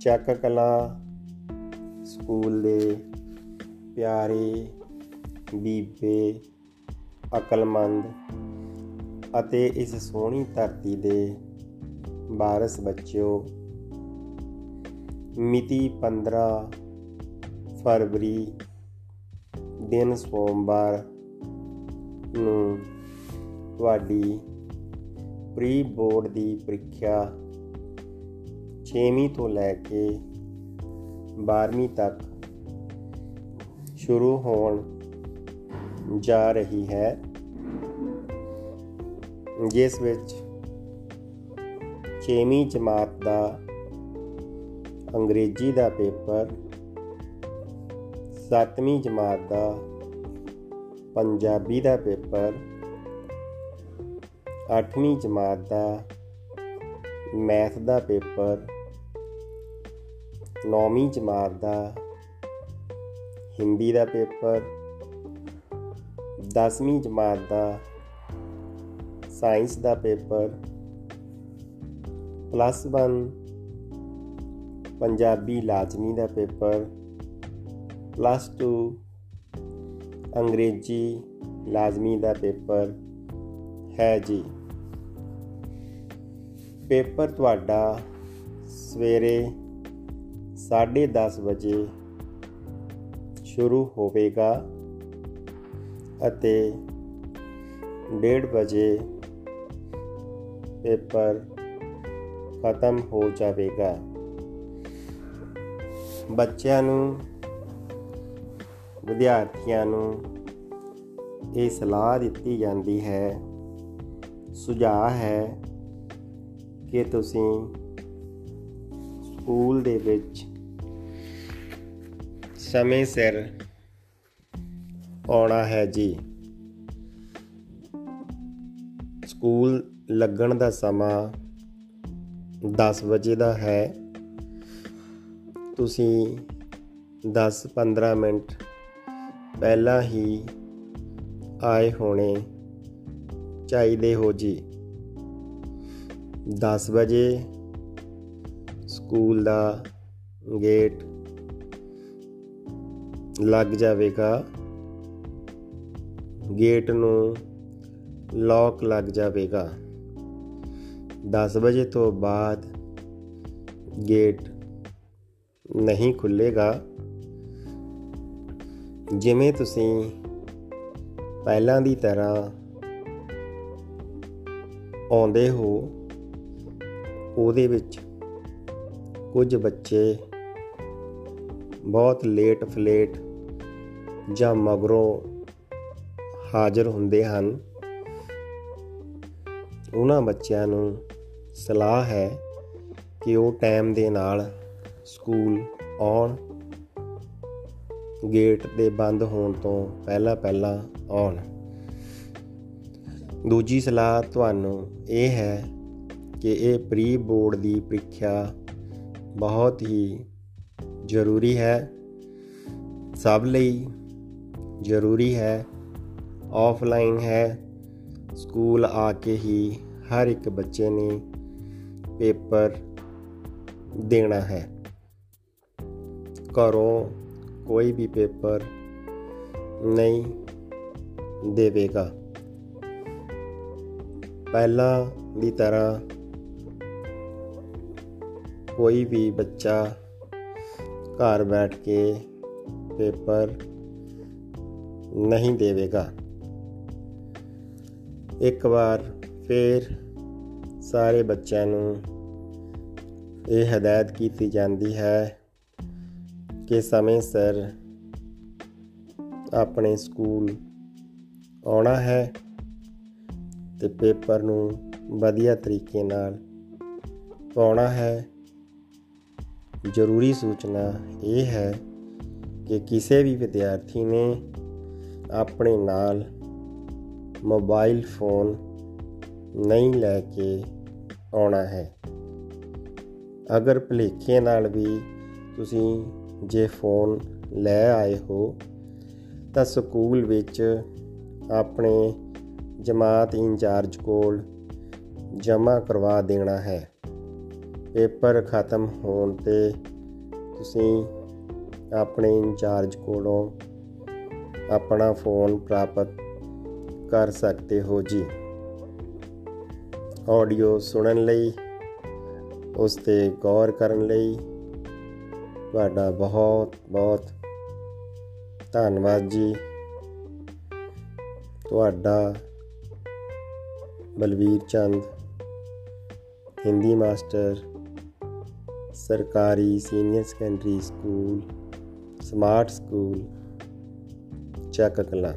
ਚੱਕ ਕਲਾ ਸਕੂਲ ਦੇ ਪਿਆਰੇ, ਬੀਬੇ, ਅਕਲਮੰਦ ਅਤੇ ਇਸ ਸੋਹਣੀ ਧਰਤੀ ਦੇ ਵਾਰਸ ਬੱਚਿਓ, ਮਿਤੀ 15 ਫਰਵਰੀ ਦਿਨ ਸੋਮਵਾਰ ਨੂੰ ਤੁਹਾਡੀ ਪ੍ਰੀ ਬੋਰਡ ਦੀ ਪ੍ਰੀਖਿਆ 6ਵੀਂ ਤੋਂ ਲੈ ਕੇ 12ਵੀਂ ਤੱਕ ਸ਼ੁਰੂ ਹੋਣ ਜਾ ਰਹੀ ਹੈ, ਜਿਸ ਵਿੱਚ 6ਵੀਂ ਜਮਾਤ ਦਾ ਅੰਗਰੇਜ਼ੀ ਦਾ ਪੇਪਰ 7ਵੀਂ ਜਮਾਤ ਦਾ ਪੰਜਾਬੀ ਦਾ ਪੇਪਰ 8ਵੀਂ ਜਮਾਤ ਦਾ ਮੈਥ ਦਾ ਪੇਪਰ 9ਵੀਂ ਜਮਾਤ ਦਾ ਹਿੰਦੀ ਦਾ ਪੇਪਰ 10ਵੀਂ ਜਮਾਤ ਦਾ ਸਾਇੰਸ ਦਾ ਪੇਪਰ, ਪਲੱਸ 1 ਪੰਜਾਬੀ ਲਾਜ਼ਮੀ ਦਾ ਪੇਪਰ, ਪਲੱਸ 2 ਅੰਗਰੇਜ਼ੀ ਲਾਜ਼ਮੀ ਦਾ ਪੇਪਰ ਹੈ ਜੀ। ਪੇਪਰ ਤੁਹਾਡਾ ਸਵੇਰੇ 10:30 ਵਜੇ ਸ਼ੁਰੂ ਹੋਵੇਗਾ ਅਤੇ 1:30 ਵਜੇ ਪੇਪਰ ਖਤਮ ਹੋ ਜਾਵੇਗਾ। ਬੱਚਿਆਂ ਨੂੰ, ਵਿਦਿਆਰਥੀਆਂ ਨੂੰ ਇਹ ਸਲਾਹ ਦਿੱਤੀ ਜਾਂਦੀ ਹੈ, ਸੁਝਾਅ ਹੈ ਕਿ ਤੁਸੀਂ ਸਕੂਲ ਦੇ ਵਿੱਚ ਸਮੇਂ ਸਿਰ ਆਉਣਾ ਹੈ ਜੀ। ਸਕੂਲ ਲੱਗਣ ਦਾ ਸਮਾਂ 10 ਵਜੇ ਦਾ ਹੈ। ਤੁਸੀਂ 10-15 ਮਿੰਟ ਪਹਿਲਾਂ ਹੀ ਆਏ ਹੋਣੇ ਚਾਹੀਦੇ ਹੋ ਜੀ। 10 ਵਜੇ ਸਕੂਲ ਦਾ ਗੇਟ ਲੱਗ ਜਾਵੇਗਾ। ਗੇਟ ਨੂੰ ਲੌਕ ਲੱਗ ਜਾਵੇਗਾ। 10 ਵਜੇ ਤੋਂ ਬਾਅਦ ਗੇਟ ਨਹੀਂ ਖੁੱਲੇਗਾ ਜਿਵੇਂ ਤੁਸੀਂ ਪਹਿਲਾਂ ਦੀ ਤਰ੍ਹਾਂ ਆਉਂਦੇ ਹੋ, ਉਹਦੇ ਵਿੱਚ ਕੁਝ ਬੱਚੇ ਬਹੁਤ ਲੇਟ ਫਲੇਟ ਜਾਂ ਮਗਰੋਂ ਹਾਜ਼ਰ ਹੁੰਦੇ ਹਨ। ਉਹਨਾਂ ਬੱਚਿਆਂ ਨੂੰ ਸਲਾਹ ਹੈ ਕਿ ਉਹ ਟਾਈਮ ਦੇ ਨਾਲ ਸਕੂਲ ਆਉਣ। ਗੇਟ ਦੇ ਬੰਦ ਹੋਣ ਤੋਂ ਪਹਿਲਾਂ ਪਹਿਲਾਂ ਆਉਣ। ਦੂਜੀ ਸਲਾਹ ਤੁਹਾਨੂੰ ਇਹ ਹੈ ਕਿ ਇਹ ਪ੍ਰੀ ਬੋਰਡ ਦੀ ਪ੍ਰੀਖਿਆ ਬਹੁਤ ਹੀ ਜ਼ਰੂਰੀ ਹੈ। ਸਭ ਲਈ ਜ਼ਰੂਰੀ ਹੈ। ਆਫਲਾਈਨ ਹੈ। ਸਕੂਲ ਆ ਕੇ ਹੀ ਹਰ ਇੱਕ ਬੱਚੇ ਨੇ ਪੇਪਰ ਦੇਣਾ ਹੈ। ਘਰੋਂ ਕੋਈ ਵੀ ਪੇਪਰ ਨਹੀਂ ਦੇਵੇਗਾ। ਪਹਿਲਾਂ ਦੀ ਤਰ੍ਹਾਂ ਕੋਈ ਵੀ ਬੱਚਾ ਘਰ ਬੈਠ ਕੇ ਪੇਪਰ ਨਹੀਂ ਦੇਵੇਗਾ। ਇੱਕ ਵਾਰ ਫੇਰ ਸਾਰੇ ਬੱਚਿਆਂ ਨੂੰ ਇਹ ਹਦਾਇਤ ਕੀਤੀ ਜਾਂਦੀ ਹੈ ਕਿ ਸਮੇਂ ਸਿਰ ਆਪਣੇ ਸਕੂਲ ਆਉਣਾ ਹੈ ਤੇ ਪੇਪਰ ਨੂੰ ਵਧੀਆ ਤਰੀਕੇ ਨਾਲ ਪਾਉਣਾ ਹੈ। ਜ਼ਰੂਰੀ ਸੂਚਨਾ ਇਹ ਹੈ ਕਿ ਕਿਸੇ ਵੀ ਵਿਦਿਆਰਥੀ ਨੇ ਆਪਣੇ ਨਾਲ ਮੋਬਾਈਲ ਫੋਨ ਨਹੀਂ ਲੈ ਕੇ ਆਉਣਾ ਹੈ। ਅਗਰ ਭਲੇਖੇ ਨਾਲ ਵੀ ਤੁਸੀਂ ਜੇ ਫੋਨ ਲੈ ਆਏ ਹੋ, ਤਾਂ ਸਕੂਲ ਵਿੱਚ ਆਪਣੇ ਜਮਾਤ ਇੰਚਾਰਜ ਕੋਲ ਜਮ੍ਹਾਂ ਕਰਵਾ ਦੇਣਾ ਹੈ। ਪੇਪਰ ਖਤਮ ਹੋਣ ਤੇ ਤੁਸੀਂ ਆਪਣੇ ਇੰਚਾਰਜ ਕੋਲੋਂ ਆਪਣਾ ਫੋਨ ਪ੍ਰਾਪਤ ਕਰ ਸਕਦੇ ਹੋ ਜੀ। ਆਡੀਓ ਸੁਣਨ ਲਈ, ਉਸ ਤੇ ਗੌਰ ਕਰਨ ਲਈ ਤੁਹਾਡਾ ਬਹੁਤ ਬਹੁਤ ਧੰਨਵਾਦ ਜੀ। ਤੁਹਾਡਾ ਬਲਵੀਰ ਚੰਦ, ਹਿੰਦੀ ਮਾਸਟਰ, ਸਰਕਾਰੀ senior secondary school, smart school Chak Kalan